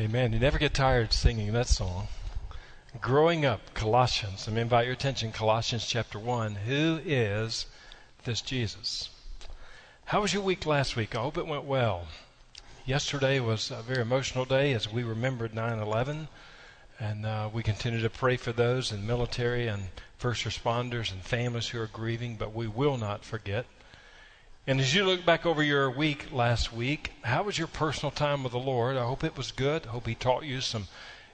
Amen. You never get tired singing that song. Growing up, Colossians. Let me invite your attention, Colossians chapter 1. Who is this Jesus? How was your week last week? I hope it went well. Yesterday was a very emotional day as we remembered 9 11. And uh, we continue to pray for those in military and first responders and families who are grieving, but we will not forget. And as you look back over your week last week, how was your personal time with the Lord? I hope it was good. I hope He taught you some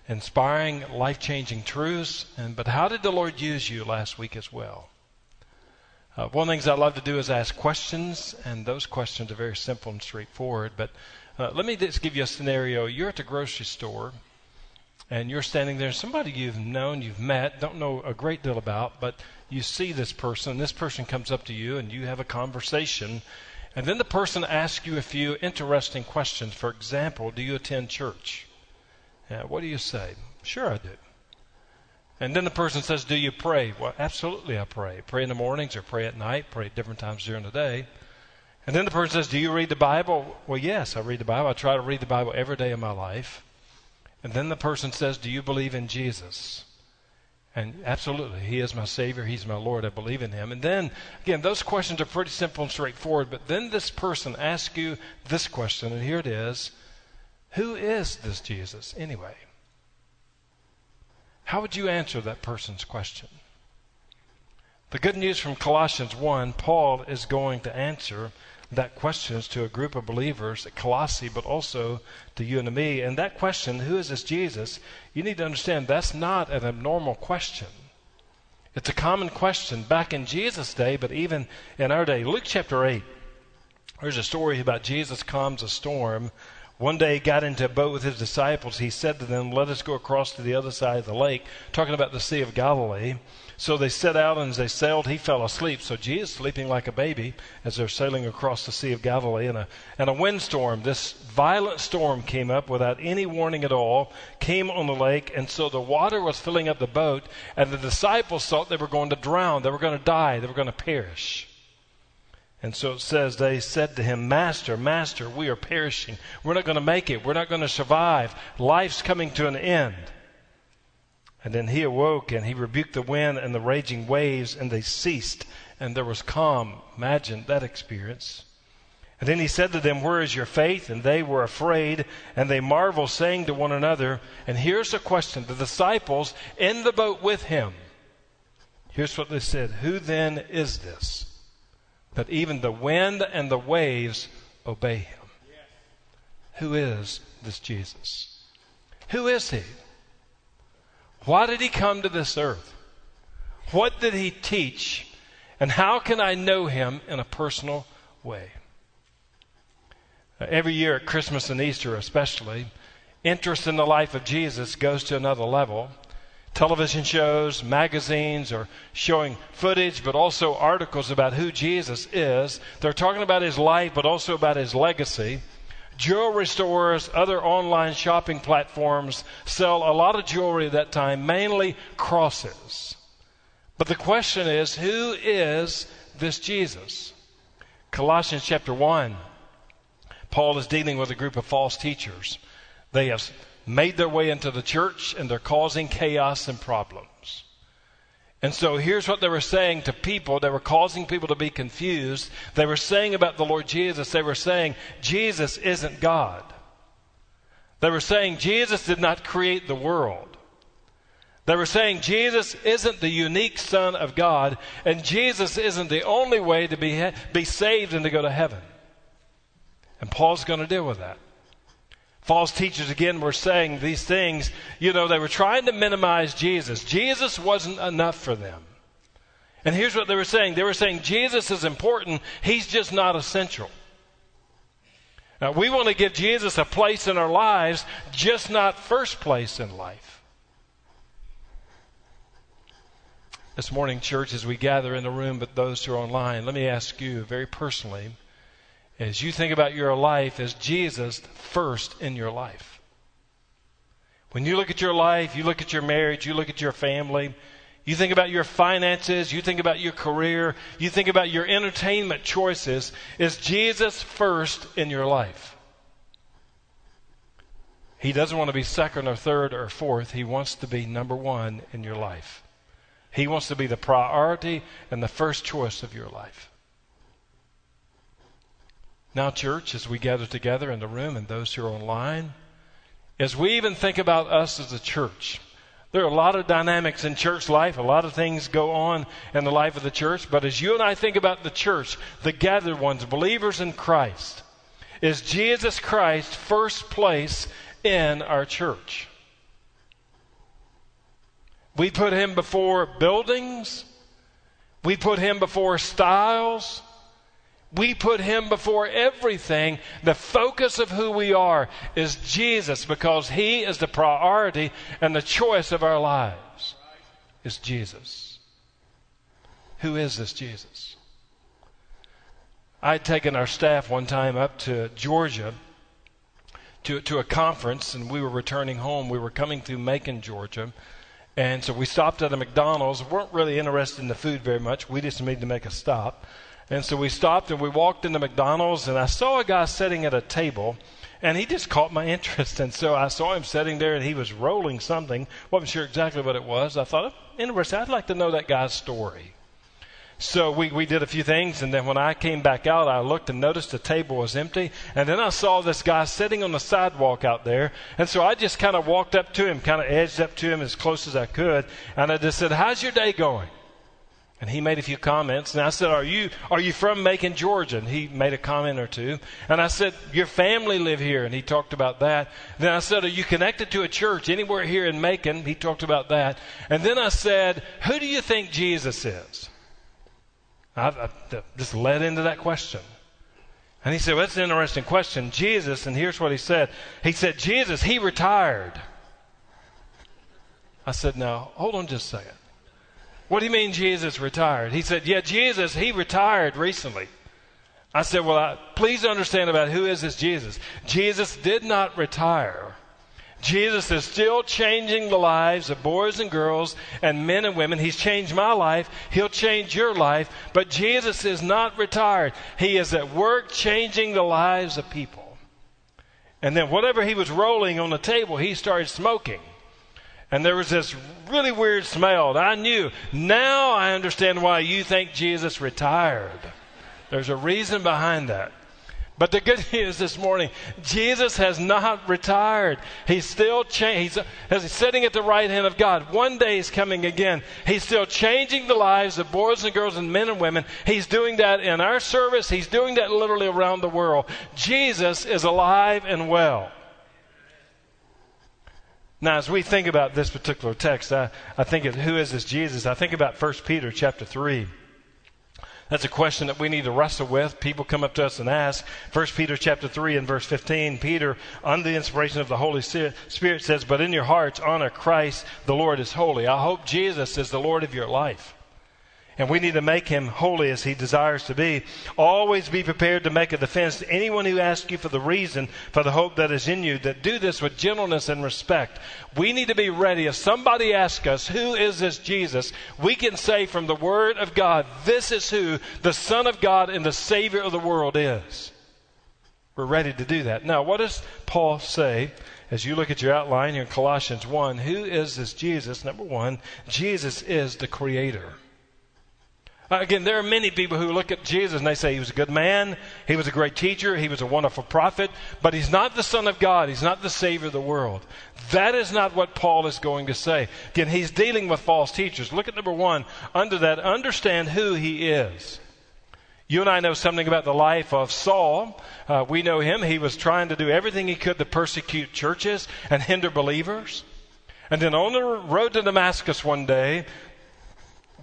inspiring, life changing truths. And, but how did the Lord use you last week as well? Uh, one of the things I love to do is ask questions, and those questions are very simple and straightforward. But uh, let me just give you a scenario. You're at the grocery store, and you're standing there, somebody you've known, you've met, don't know a great deal about, but you see this person, this person comes up to you, and you have a conversation, and then the person asks you a few interesting questions. For example, do you attend church? Yeah, what do you say? Sure, I do. And then the person says, Do you pray? Well, absolutely, I pray. Pray in the mornings or pray at night, pray at different times during the day. And then the person says, Do you read the Bible? Well, yes, I read the Bible. I try to read the Bible every day of my life. And then the person says, Do you believe in Jesus? And absolutely, He is my Savior. He's my Lord. I believe in Him. And then, again, those questions are pretty simple and straightforward. But then this person asks you this question, and here it is Who is this Jesus anyway? How would you answer that person's question? The good news from Colossians 1 Paul is going to answer that question to a group of believers at Colossae, but also to you and to me. And that question, who is this Jesus? You need to understand that's not an abnormal question. It's a common question back in Jesus' day, but even in our day. Luke chapter 8, there's a story about Jesus calms a storm. One day he got into a boat with his disciples. He said to them, Let us go across to the other side of the lake, talking about the Sea of Galilee. So they set out, and as they sailed, he fell asleep. So Jesus, sleeping like a baby, as they're sailing across the Sea of Galilee, and a, and a windstorm, this violent storm came up without any warning at all, came on the lake, and so the water was filling up the boat, and the disciples thought they were going to drown, they were going to die, they were going to perish. And so it says, they said to him, Master, Master, we are perishing. We're not going to make it. We're not going to survive. Life's coming to an end. And then he awoke and he rebuked the wind and the raging waves, and they ceased, and there was calm. Imagine that experience. And then he said to them, Where is your faith? And they were afraid, and they marveled, saying to one another, And here's the question the disciples in the boat with him. Here's what they said Who then is this? That even the wind and the waves obey him. Who is this Jesus? Who is he? Why did he come to this earth? What did he teach? And how can I know him in a personal way? Every year at Christmas and Easter, especially, interest in the life of Jesus goes to another level. Television shows, magazines are showing footage, but also articles about who Jesus is. They're talking about his life, but also about his legacy. Jewelry stores, other online shopping platforms sell a lot of jewelry at that time, mainly crosses. But the question is, who is this Jesus? Colossians chapter 1, Paul is dealing with a group of false teachers. They have made their way into the church and they're causing chaos and problems. And so here's what they were saying to people. They were causing people to be confused. They were saying about the Lord Jesus, they were saying, Jesus isn't God. They were saying, Jesus did not create the world. They were saying, Jesus isn't the unique Son of God, and Jesus isn't the only way to be, be saved and to go to heaven. And Paul's going to deal with that false teachers again were saying these things, you know, they were trying to minimize Jesus. Jesus wasn't enough for them. And here's what they were saying they were saying Jesus is important, he's just not essential. Now, we want to give Jesus a place in our lives, just not first place in life. This morning, church, as we gather in the room, but those who are online, let me ask you very personally as you think about your life, is Jesus first in your life? When you look at your life, you look at your marriage, you look at your family, you think about your finances, you think about your career, you think about your entertainment choices, is Jesus first in your life? He doesn't want to be second or third or fourth. He wants to be number one in your life. He wants to be the priority and the first choice of your life. Now, church, as we gather together in the room and those who are online, as we even think about us as a church, there are a lot of dynamics in church life, a lot of things go on in the life of the church, but as you and I think about the church, the gathered ones, believers in Christ, is Jesus Christ first place in our church? We put him before buildings. We put him before styles. We put him before everything. The focus of who we are is Jesus because he is the priority and the choice of our lives is Jesus. Who is this Jesus? I'd taken our staff one time up to Georgia to, to a conference, and we were returning home. We were coming through Macon, Georgia. And so we stopped at a McDonald's. We weren't really interested in the food very much. We just needed to make a stop. And so we stopped and we walked into McDonald's, and I saw a guy sitting at a table, and he just caught my interest. And so I saw him sitting there, and he was rolling something. wasn't sure exactly what it was. I thought, oh, interesting. I'd like to know that guy's story. So we, we did a few things, and then when I came back out, I looked and noticed the table was empty. And then I saw this guy sitting on the sidewalk out there. And so I just kind of walked up to him, kind of edged up to him as close as I could. And I just said, How's your day going? And he made a few comments. And I said, Are you, are you from Macon, Georgia? And he made a comment or two. And I said, Your family live here. And he talked about that. Then I said, Are you connected to a church anywhere here in Macon? He talked about that. And then I said, Who do you think Jesus is? I, I just led into that question. And he said, Well, that's an interesting question. Jesus, and here's what he said He said, Jesus, he retired. I said, Now, hold on just a second. What do you mean Jesus retired? He said, Yeah, Jesus, he retired recently. I said, Well, I, please understand about who is this Jesus. Jesus did not retire. Jesus is still changing the lives of boys and girls and men and women. He's changed my life. He'll change your life. But Jesus is not retired. He is at work changing the lives of people. And then whatever he was rolling on the table, he started smoking and there was this really weird smell. I knew. Now I understand why you think Jesus retired. There's a reason behind that. But the good news this morning, Jesus has not retired. He's still changing. He's, he's sitting at the right hand of God. One day he's coming again. He's still changing the lives of boys and girls and men and women. He's doing that in our service. He's doing that literally around the world. Jesus is alive and well. Now, as we think about this particular text, I, I think of who is this Jesus? I think about 1 Peter chapter 3. That's a question that we need to wrestle with. People come up to us and ask. 1 Peter chapter 3 and verse 15, Peter, under the inspiration of the Holy Spirit, says, But in your hearts honor Christ, the Lord is holy. I hope Jesus is the Lord of your life and we need to make him holy as he desires to be. Always be prepared to make a defense to anyone who asks you for the reason for the hope that is in you, that do this with gentleness and respect. We need to be ready. If somebody asks us, who is this Jesus? We can say from the Word of God, this is who the Son of God and the Savior of the world is. We're ready to do that. Now, what does Paul say as you look at your outline here in Colossians 1? Who is this Jesus? Number one, Jesus is the Creator. Uh, again, there are many people who look at Jesus and they say he was a good man, he was a great teacher, he was a wonderful prophet, but he's not the Son of God, he's not the Savior of the world. That is not what Paul is going to say. Again, he's dealing with false teachers. Look at number one. Under that, understand who he is. You and I know something about the life of Saul. Uh, we know him. He was trying to do everything he could to persecute churches and hinder believers. And then on the road to Damascus one day,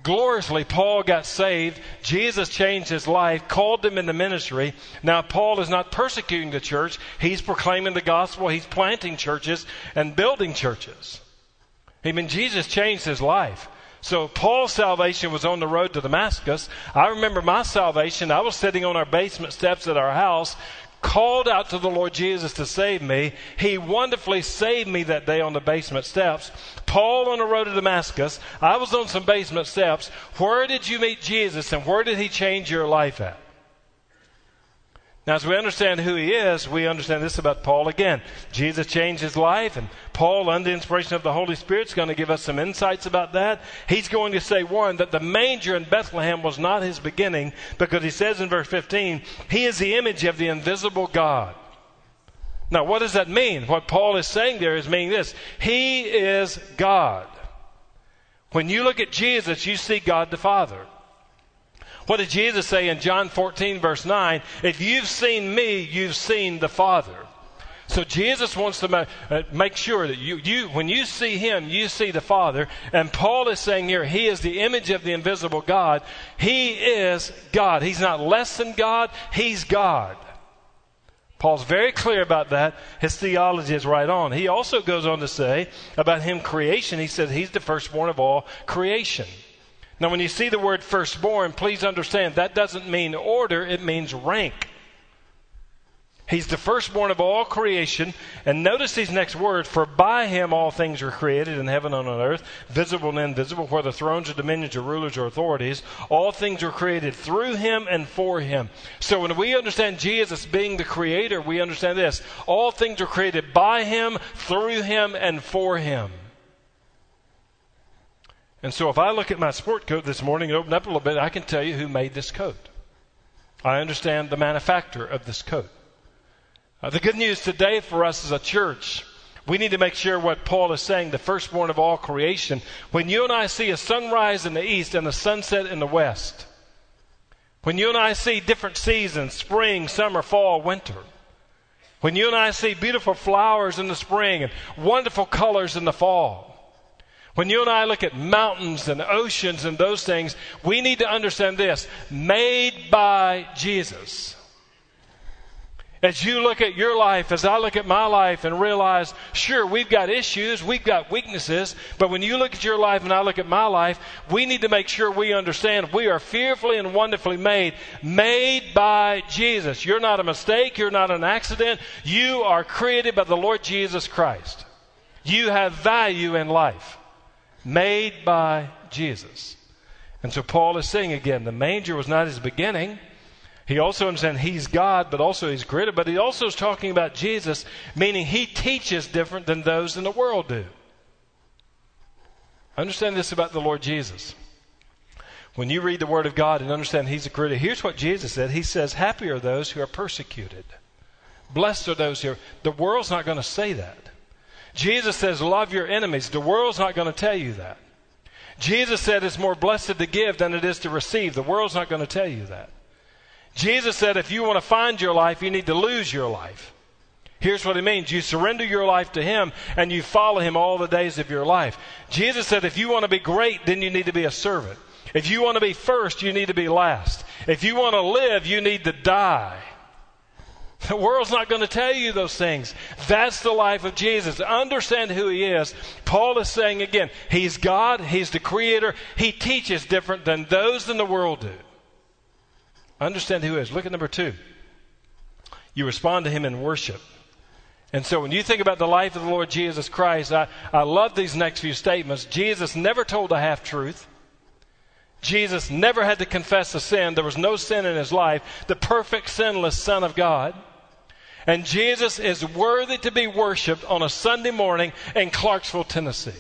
gloriously, Paul got saved. Jesus changed his life, called him into ministry. Now, Paul is not persecuting the church. He's proclaiming the gospel. He's planting churches and building churches. I mean, Jesus changed his life. So Paul's salvation was on the road to Damascus. I remember my salvation. I was sitting on our basement steps at our house called out to the Lord Jesus to save me. He wonderfully saved me that day on the basement steps. Paul on the road to Damascus. I was on some basement steps. Where did you meet Jesus and where did he change your life at? Now, as we understand who he is, we understand this about Paul again. Jesus changed his life, and Paul, under the inspiration of the Holy Spirit, is going to give us some insights about that. He's going to say, one, that the manger in Bethlehem was not his beginning, because he says in verse 15, he is the image of the invisible God. Now, what does that mean? What Paul is saying there is meaning this He is God. When you look at Jesus, you see God the Father. What did Jesus say in John 14, verse 9? If you've seen me, you've seen the Father. So Jesus wants to make, uh, make sure that you, you, when you see him, you see the Father. And Paul is saying here, he is the image of the invisible God. He is God. He's not less than God, he's God. Paul's very clear about that. His theology is right on. He also goes on to say about him creation, he says he's the firstborn of all creation. Now, when you see the word firstborn, please understand that doesn't mean order, it means rank. He's the firstborn of all creation. And notice these next words For by him all things were created in heaven and on earth, visible and invisible, whether thrones or dominions or rulers or authorities. All things were created through him and for him. So when we understand Jesus being the creator, we understand this. All things were created by him, through him, and for him. And so if I look at my sport coat this morning and open up a little bit, I can tell you who made this coat. I understand the manufacturer of this coat. Uh, the good news today for us as a church, we need to make sure what Paul is saying, the firstborn of all creation. When you and I see a sunrise in the east and a sunset in the west, when you and I see different seasons, spring, summer, fall, winter, when you and I see beautiful flowers in the spring and wonderful colors in the fall, when you and I look at mountains and oceans and those things, we need to understand this made by Jesus. As you look at your life, as I look at my life and realize, sure, we've got issues, we've got weaknesses, but when you look at your life and I look at my life, we need to make sure we understand we are fearfully and wonderfully made, made by Jesus. You're not a mistake, you're not an accident, you are created by the Lord Jesus Christ. You have value in life made by Jesus. And so Paul is saying again, the manger was not his beginning. He also understands he's God, but also he's creator. But he also is talking about Jesus, meaning he teaches different than those in the world do. Understand this about the Lord Jesus. When you read the Word of God and understand He's a creator, here's what Jesus said. He says, Happy are those who are persecuted. Blessed are those who are. The world's not going to say that. Jesus says, Love your enemies. The world's not going to tell you that. Jesus said it's more blessed to give than it is to receive. The world's not going to tell you that. Jesus said if you want to find your life, you need to lose your life. Here's what it means you surrender your life to Him and you follow Him all the days of your life. Jesus said if you want to be great, then you need to be a servant. If you want to be first, you need to be last. If you want to live, you need to die. The world's not going to tell you those things. That's the life of Jesus. Understand who he is. Paul is saying again, he's God, he's the creator, he teaches different than those in the world do. Understand who he is. Look at number two. You respond to him in worship. And so when you think about the life of the Lord Jesus Christ, I, I love these next few statements. Jesus never told a half truth. Jesus never had to confess a sin. There was no sin in his life. The perfect, sinless Son of God. And Jesus is worthy to be worshiped on a Sunday morning in Clarksville, Tennessee.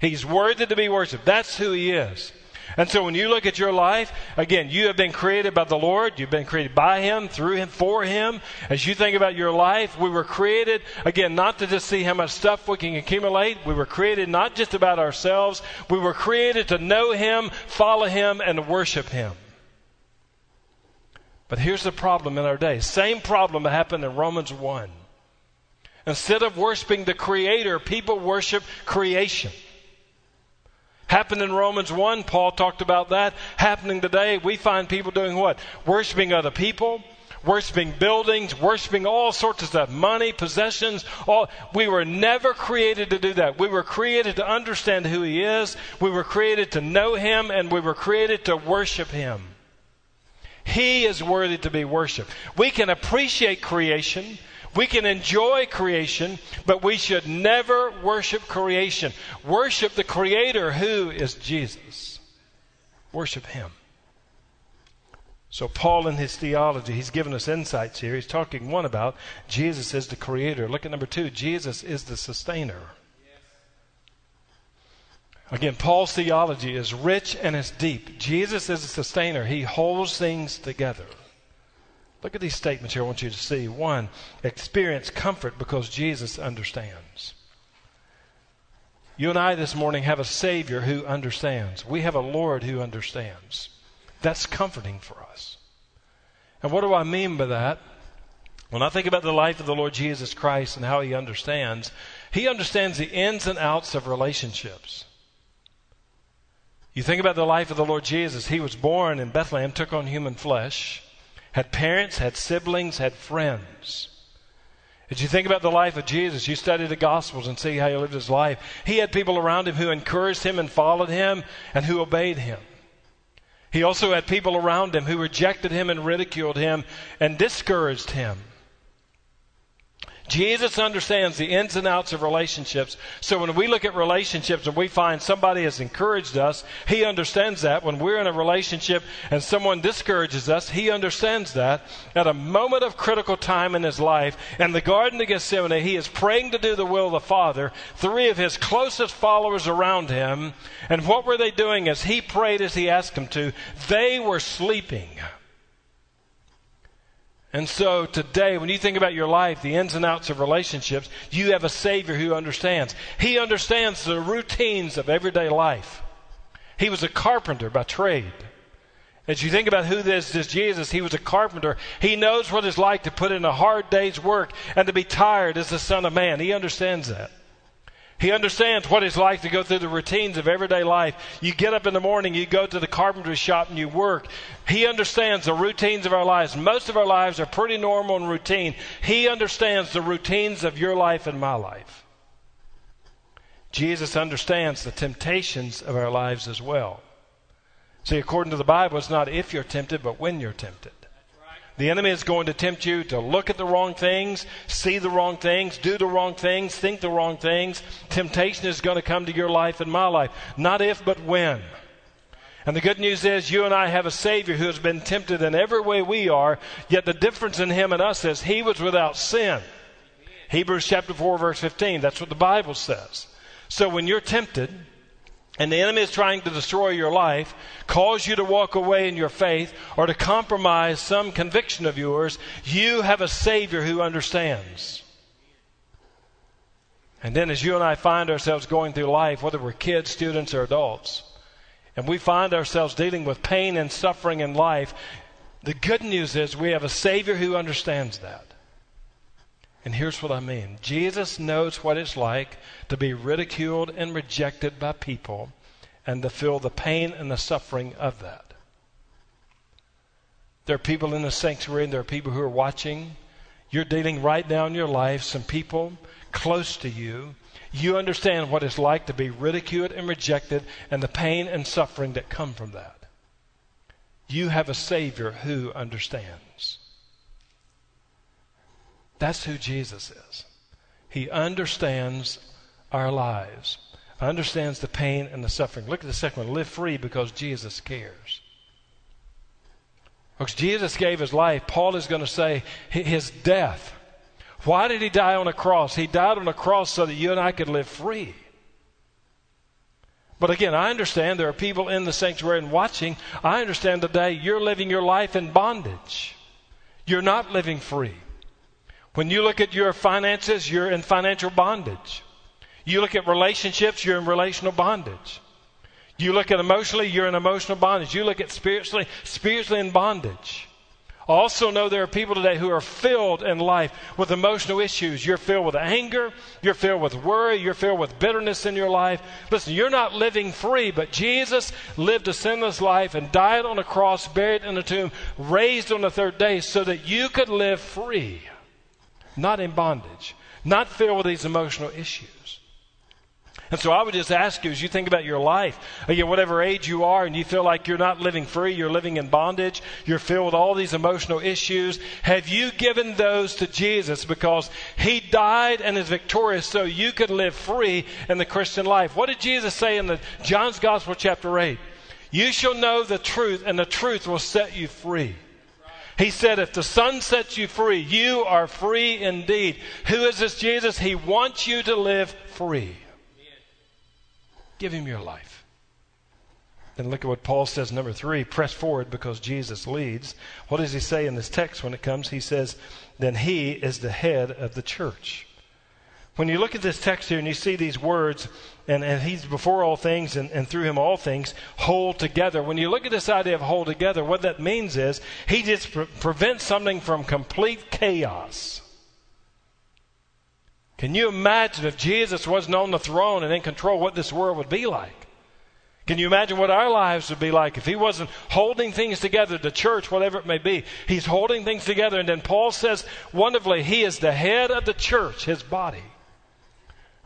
He's worthy to be worshiped. That's who he is. And so when you look at your life, again, you have been created by the Lord. You've been created by Him, through Him, for Him. As you think about your life, we were created, again, not to just see how much stuff we can accumulate. We were created not just about ourselves. We were created to know Him, follow Him, and worship Him. But here's the problem in our day. Same problem that happened in Romans 1. Instead of worshiping the Creator, people worship creation. Happened in Romans 1, Paul talked about that. Happening today, we find people doing what? Worshiping other people, worshiping buildings, worshiping all sorts of stuff, money, possessions, all we were never created to do that. We were created to understand who he is, we were created to know him, and we were created to worship him. He is worthy to be worshiped. We can appreciate creation. We can enjoy creation, but we should never worship creation. Worship the Creator, who is Jesus. Worship Him. So, Paul, in his theology, he's given us insights here. He's talking, one, about Jesus is the creator. Look at number two Jesus is the sustainer. Again, Paul's theology is rich and it's deep. Jesus is a sustainer, he holds things together. Look at these statements here I want you to see. One, experience comfort because Jesus understands. You and I this morning have a Savior who understands. We have a Lord who understands. That's comforting for us. And what do I mean by that? When I think about the life of the Lord Jesus Christ and how he understands, he understands the ins and outs of relationships. You think about the life of the Lord Jesus. He was born in Bethlehem, took on human flesh, had parents, had siblings, had friends. As you think about the life of Jesus, you study the Gospels and see how he lived his life. He had people around him who encouraged him and followed him and who obeyed him. He also had people around him who rejected him and ridiculed him and discouraged him. Jesus understands the ins and outs of relationships. So when we look at relationships and we find somebody has encouraged us, he understands that. When we're in a relationship and someone discourages us, he understands that. At a moment of critical time in his life, in the Garden of Gethsemane, he is praying to do the will of the Father. Three of his closest followers around him. And what were they doing as he prayed as he asked them to? They were sleeping. And so today, when you think about your life, the ins and outs of relationships, you have a Savior who understands. He understands the routines of everyday life. He was a carpenter by trade. As you think about who this is Jesus, he was a carpenter. He knows what it's like to put in a hard day's work and to be tired as the Son of Man. He understands that. He understands what it's like to go through the routines of everyday life. You get up in the morning, you go to the carpentry shop, and you work. He understands the routines of our lives. Most of our lives are pretty normal and routine. He understands the routines of your life and my life. Jesus understands the temptations of our lives as well. See, according to the Bible, it's not if you're tempted, but when you're tempted. The enemy is going to tempt you to look at the wrong things, see the wrong things, do the wrong things, think the wrong things. Temptation is going to come to your life and my life. Not if, but when. And the good news is you and I have a Savior who has been tempted in every way we are, yet the difference in him and us is he was without sin. Hebrews chapter 4 verse 15. That's what the Bible says. So when you're tempted, and the enemy is trying to destroy your life, cause you to walk away in your faith, or to compromise some conviction of yours, you have a Savior who understands. And then, as you and I find ourselves going through life, whether we're kids, students, or adults, and we find ourselves dealing with pain and suffering in life, the good news is we have a Savior who understands that. And here's what I mean Jesus knows what it's like to be ridiculed and rejected by people and to feel the pain and the suffering of that. There are people in the sanctuary and there are people who are watching. You're dealing right now in your life, some people close to you. You understand what it's like to be ridiculed and rejected and the pain and suffering that come from that. You have a Savior who understands. That's who Jesus is. He understands our lives, understands the pain and the suffering. Look at the second one live free because Jesus cares. Because Jesus gave his life, Paul is going to say his death. Why did he die on a cross? He died on a cross so that you and I could live free. But again, I understand there are people in the sanctuary and watching. I understand today you're living your life in bondage. You're not living free. When you look at your finances, you're in financial bondage. You look at relationships, you're in relational bondage. You look at emotionally, you're in emotional bondage. You look at spiritually, spiritually in bondage. Also, know there are people today who are filled in life with emotional issues. You're filled with anger, you're filled with worry, you're filled with bitterness in your life. Listen, you're not living free, but Jesus lived a sinless life and died on a cross, buried in a tomb, raised on the third day so that you could live free not in bondage, not filled with these emotional issues. And so I would just ask you as you think about your life, uh, again, whatever age you are, and you feel like you're not living free, you're living in bondage, you're filled with all these emotional issues, have you given those to Jesus because He died and is victorious so you could live free in the Christian life? What did Jesus say in the John's Gospel, chapter 8? You shall know the truth, and the truth will set you free. He said, If the Son sets you free, you are free indeed. Who is this Jesus? He wants you to live free. Give him your life. Then look at what Paul says, number three press forward because Jesus leads. What does he say in this text when it comes? He says, Then he is the head of the church. When you look at this text here and you see these words, and, and he's before all things and, and through him all things, hold together. When you look at this idea of hold together, what that means is he just pre- prevents something from complete chaos. Can you imagine if Jesus wasn't on the throne and in control, what this world would be like? Can you imagine what our lives would be like if he wasn't holding things together, the church, whatever it may be? He's holding things together. And then Paul says wonderfully, he is the head of the church, his body.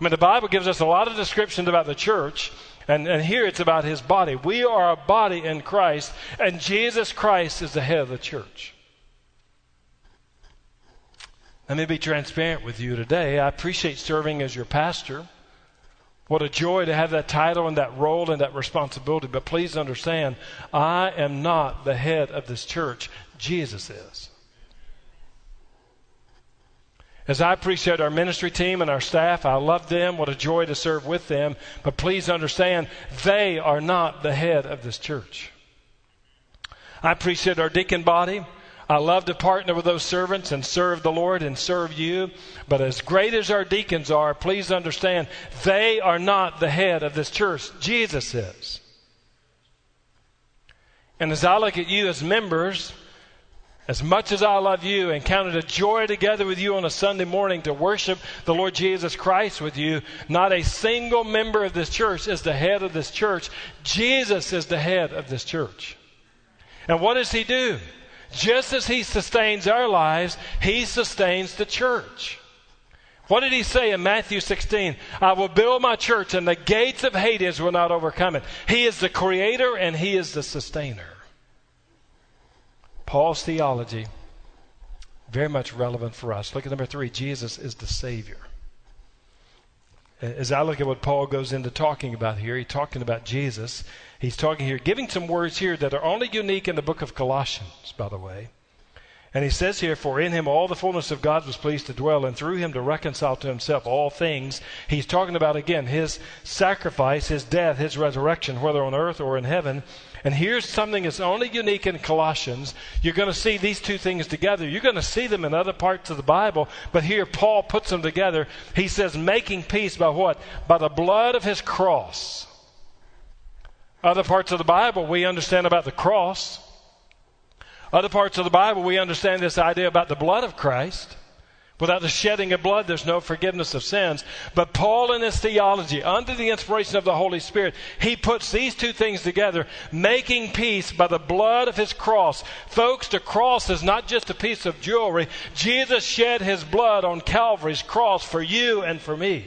I mean, the Bible gives us a lot of descriptions about the church, and, and here it's about his body. We are a body in Christ, and Jesus Christ is the head of the church. Let me be transparent with you today. I appreciate serving as your pastor. What a joy to have that title and that role and that responsibility. But please understand, I am not the head of this church. Jesus is. As I appreciate our ministry team and our staff, I love them. What a joy to serve with them. But please understand, they are not the head of this church. I appreciate our deacon body. I love to partner with those servants and serve the Lord and serve you. But as great as our deacons are, please understand, they are not the head of this church. Jesus is. And as I look at you as members, as much as I love you and count it a joy together with you on a Sunday morning to worship the Lord Jesus Christ with you, not a single member of this church is the head of this church. Jesus is the head of this church. And what does he do? Just as he sustains our lives, he sustains the church. What did he say in Matthew 16? I will build my church and the gates of Hades will not overcome it. He is the creator and he is the sustainer. Paul's theology, very much relevant for us. Look at number three Jesus is the Savior. As I look at what Paul goes into talking about here, he's talking about Jesus. He's talking here, giving some words here that are only unique in the book of Colossians, by the way. And he says here, For in him all the fullness of God was pleased to dwell, and through him to reconcile to himself all things. He's talking about, again, his sacrifice, his death, his resurrection, whether on earth or in heaven. And here's something that's only unique in Colossians. You're going to see these two things together. You're going to see them in other parts of the Bible, but here Paul puts them together. He says, making peace by what? By the blood of his cross. Other parts of the Bible, we understand about the cross. Other parts of the Bible, we understand this idea about the blood of Christ. Without the shedding of blood, there's no forgiveness of sins. But Paul, in his theology, under the inspiration of the Holy Spirit, he puts these two things together, making peace by the blood of his cross. Folks, the cross is not just a piece of jewelry. Jesus shed his blood on Calvary's cross for you and for me.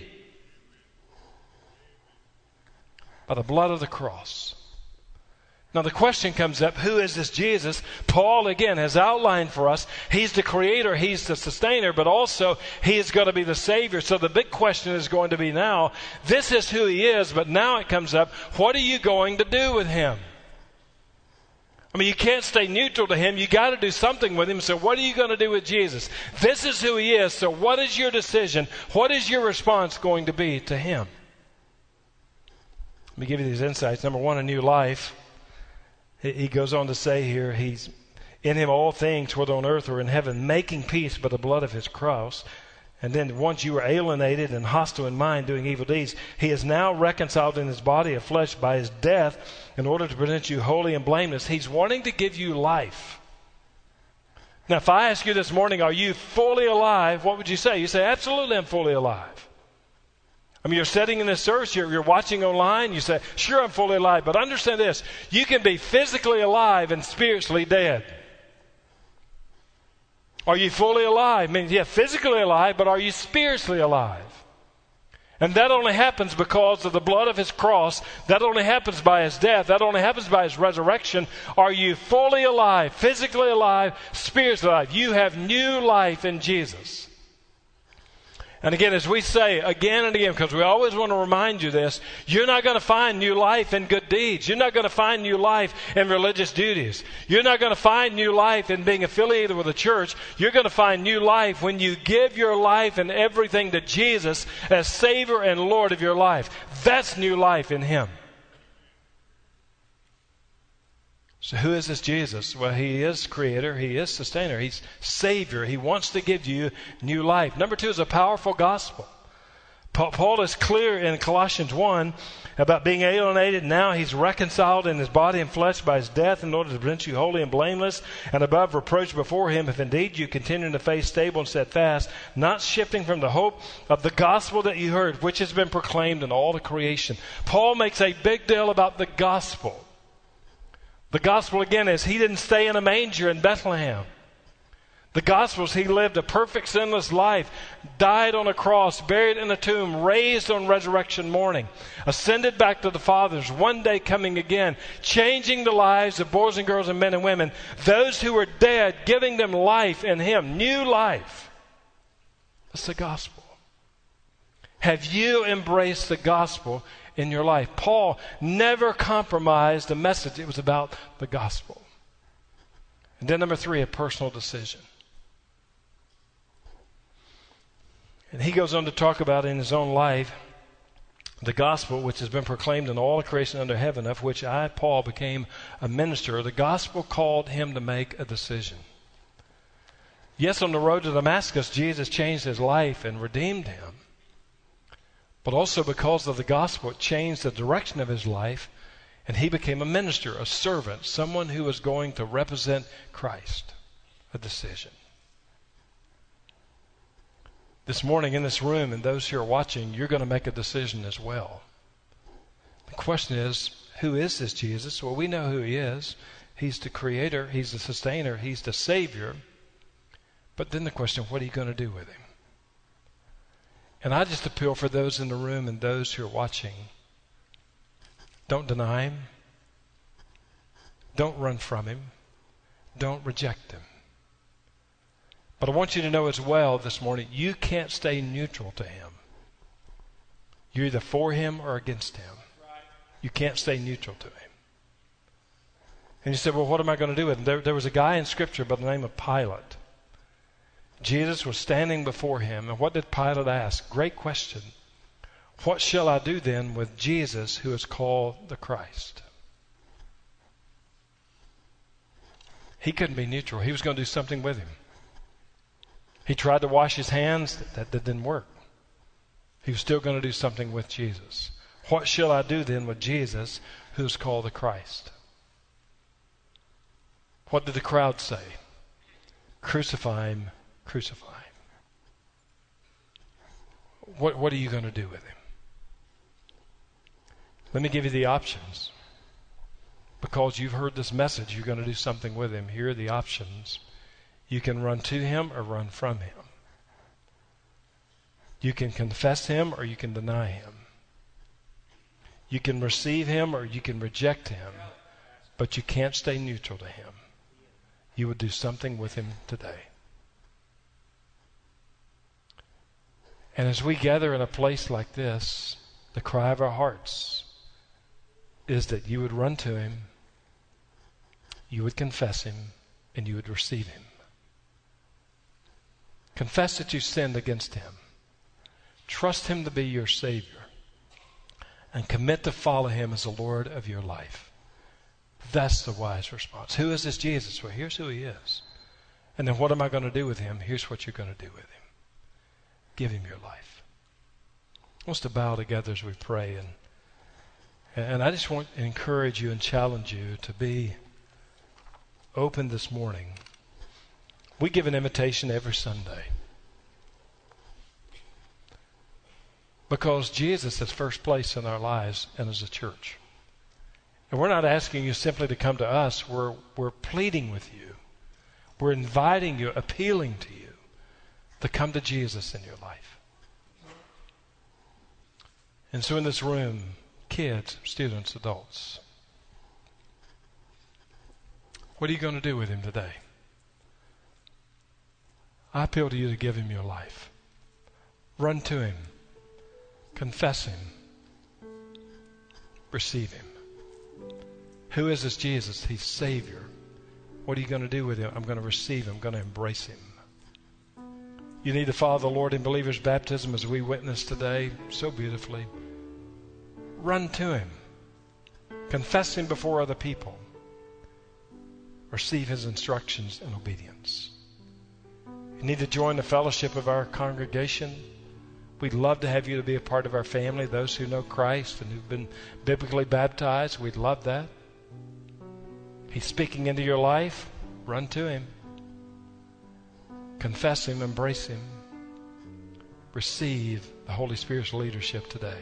By the blood of the cross. Now, the question comes up who is this Jesus? Paul, again, has outlined for us he's the creator, he's the sustainer, but also he is going to be the savior. So the big question is going to be now this is who he is, but now it comes up what are you going to do with him? I mean, you can't stay neutral to him. You got to do something with him. So, what are you going to do with Jesus? This is who he is. So, what is your decision? What is your response going to be to him? Let me give you these insights. Number one, a new life. He goes on to say here, He's in Him all things, whether on earth or in heaven, making peace by the blood of His cross. And then once you were alienated and hostile in mind, doing evil deeds, He is now reconciled in His body of flesh by His death in order to present you holy and blameless. He's wanting to give you life. Now, if I ask you this morning, are you fully alive? What would you say? You say, absolutely, I'm fully alive. I mean, you're sitting in this service, you're, you're watching online, you say, Sure, I'm fully alive. But understand this you can be physically alive and spiritually dead. Are you fully alive? I mean, yeah, physically alive, but are you spiritually alive? And that only happens because of the blood of his cross. That only happens by his death. That only happens by his resurrection. Are you fully alive, physically alive, spiritually alive? You have new life in Jesus. And again, as we say again and again, because we always want to remind you this, you're not going to find new life in good deeds. You're not going to find new life in religious duties. You're not going to find new life in being affiliated with a church. You're going to find new life when you give your life and everything to Jesus as Savior and Lord of your life. That's new life in Him. So, who is this Jesus? Well, he is creator, he is sustainer, he's savior. He wants to give you new life. Number two is a powerful gospel. Paul is clear in Colossians 1 about being alienated. Now he's reconciled in his body and flesh by his death in order to present you holy and blameless and above reproach before him if indeed you continue in the faith stable and steadfast, not shifting from the hope of the gospel that you heard, which has been proclaimed in all the creation. Paul makes a big deal about the gospel. The gospel again is he didn't stay in a manger in Bethlehem. The gospel is he lived a perfect sinless life, died on a cross, buried in a tomb, raised on resurrection morning, ascended back to the Father's, one day coming again, changing the lives of boys and girls and men and women, those who were dead, giving them life in him, new life. That's the gospel. Have you embraced the gospel in your life. Paul never compromised the message, it was about the gospel. And then, number three, a personal decision. And he goes on to talk about in his own life the gospel which has been proclaimed in all the creation under heaven, of which I, Paul, became a minister. The gospel called him to make a decision. Yes, on the road to Damascus, Jesus changed his life and redeemed him but also because of the gospel, it changed the direction of his life, and he became a minister, a servant, someone who was going to represent Christ. A decision. This morning in this room, and those who are watching, you're going to make a decision as well. The question is, who is this Jesus? Well, we know who he is. He's the creator, he's the sustainer, he's the savior. But then the question, what are you going to do with him? And I just appeal for those in the room and those who are watching. Don't deny him. Don't run from him. Don't reject him. But I want you to know as well this morning you can't stay neutral to him. You're either for him or against him. You can't stay neutral to him. And you said, well, what am I going to do with him? There, there was a guy in Scripture by the name of Pilate. Jesus was standing before him, and what did Pilate ask? Great question. What shall I do then with Jesus who is called the Christ? He couldn't be neutral. He was going to do something with him. He tried to wash his hands, that, that didn't work. He was still going to do something with Jesus. What shall I do then with Jesus who is called the Christ? What did the crowd say? Crucify him crucify him. What, what are you going to do with him? Let me give you the options. Because you've heard this message, you're going to do something with him. Here are the options. You can run to him or run from him. You can confess him or you can deny him. You can receive him or you can reject him, but you can't stay neutral to him. You would do something with him today. And as we gather in a place like this, the cry of our hearts is that you would run to him, you would confess him, and you would receive him. Confess that you sinned against him. Trust him to be your Savior. And commit to follow him as the Lord of your life. That's the wise response. Who is this Jesus? Well, here's who he is. And then what am I going to do with him? Here's what you're going to do with him. Give him your life. I want to bow together as we pray. And, and I just want to encourage you and challenge you to be open this morning. We give an invitation every Sunday. Because Jesus is first place in our lives and as a church. And we're not asking you simply to come to us, we're, we're pleading with you. We're inviting you, appealing to you to come to Jesus in your life. And so in this room, kids, students, adults, what are you going to do with him today? I appeal to you to give him your life. Run to Him. Confess Him. Receive Him. Who is this Jesus? He's Savior. What are you going to do with Him? I'm going to receive Him. I'm going to embrace Him. You need to follow the Lord in believers' baptism as we witness today so beautifully. Run to Him. Confess Him before other people. Receive His instructions in obedience. You need to join the fellowship of our congregation. We'd love to have you to be a part of our family, those who know Christ and who've been biblically baptized. We'd love that. He's speaking into your life. Run to Him. Confess Him, embrace Him. Receive the Holy Spirit's leadership today.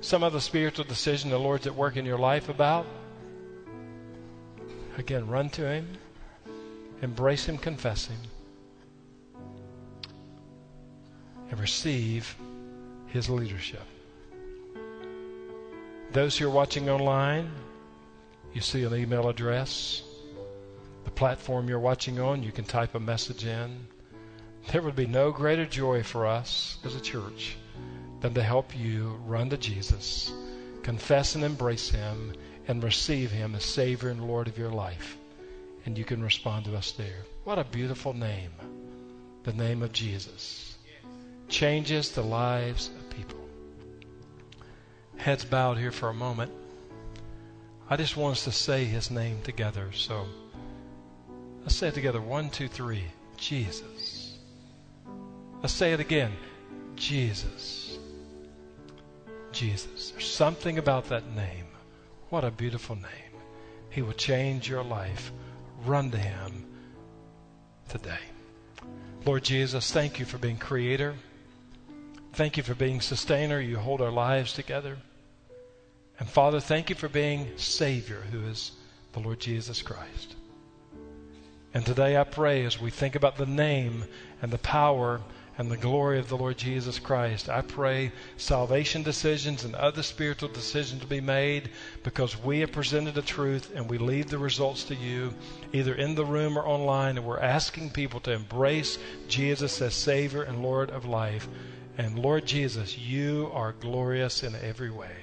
Some other spiritual decision the Lord's at work in your life about. Again, run to Him, embrace Him, confess Him, and receive His leadership. Those who are watching online, you see an email address. The platform you're watching on, you can type a message in. There would be no greater joy for us as a church than to help you run to Jesus, confess and embrace Him, and receive Him as Savior and Lord of your life. And you can respond to us there. What a beautiful name. The name of Jesus changes the lives of people. Heads bowed here for a moment. I just want us to say His name together. So let's say it together. One, two, three. Jesus. Let's say it again. Jesus. Jesus. There's something about that name what a beautiful name. He will change your life. Run to Him today. Lord Jesus, thank you for being creator. Thank you for being sustainer. You hold our lives together. And Father, thank you for being Savior, who is the Lord Jesus Christ. And today I pray as we think about the name and the power and the glory of the Lord Jesus Christ. I pray salvation decisions and other spiritual decisions to be made because we have presented the truth and we leave the results to you, either in the room or online, and we're asking people to embrace Jesus as Savior and Lord of life. And Lord Jesus, you are glorious in every way.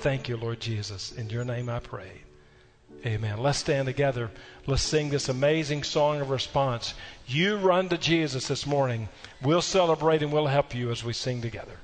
Thank you, Lord Jesus. In your name I pray. Amen. Let's stand together. Let's sing this amazing song of response. You run to Jesus this morning. We'll celebrate and we'll help you as we sing together.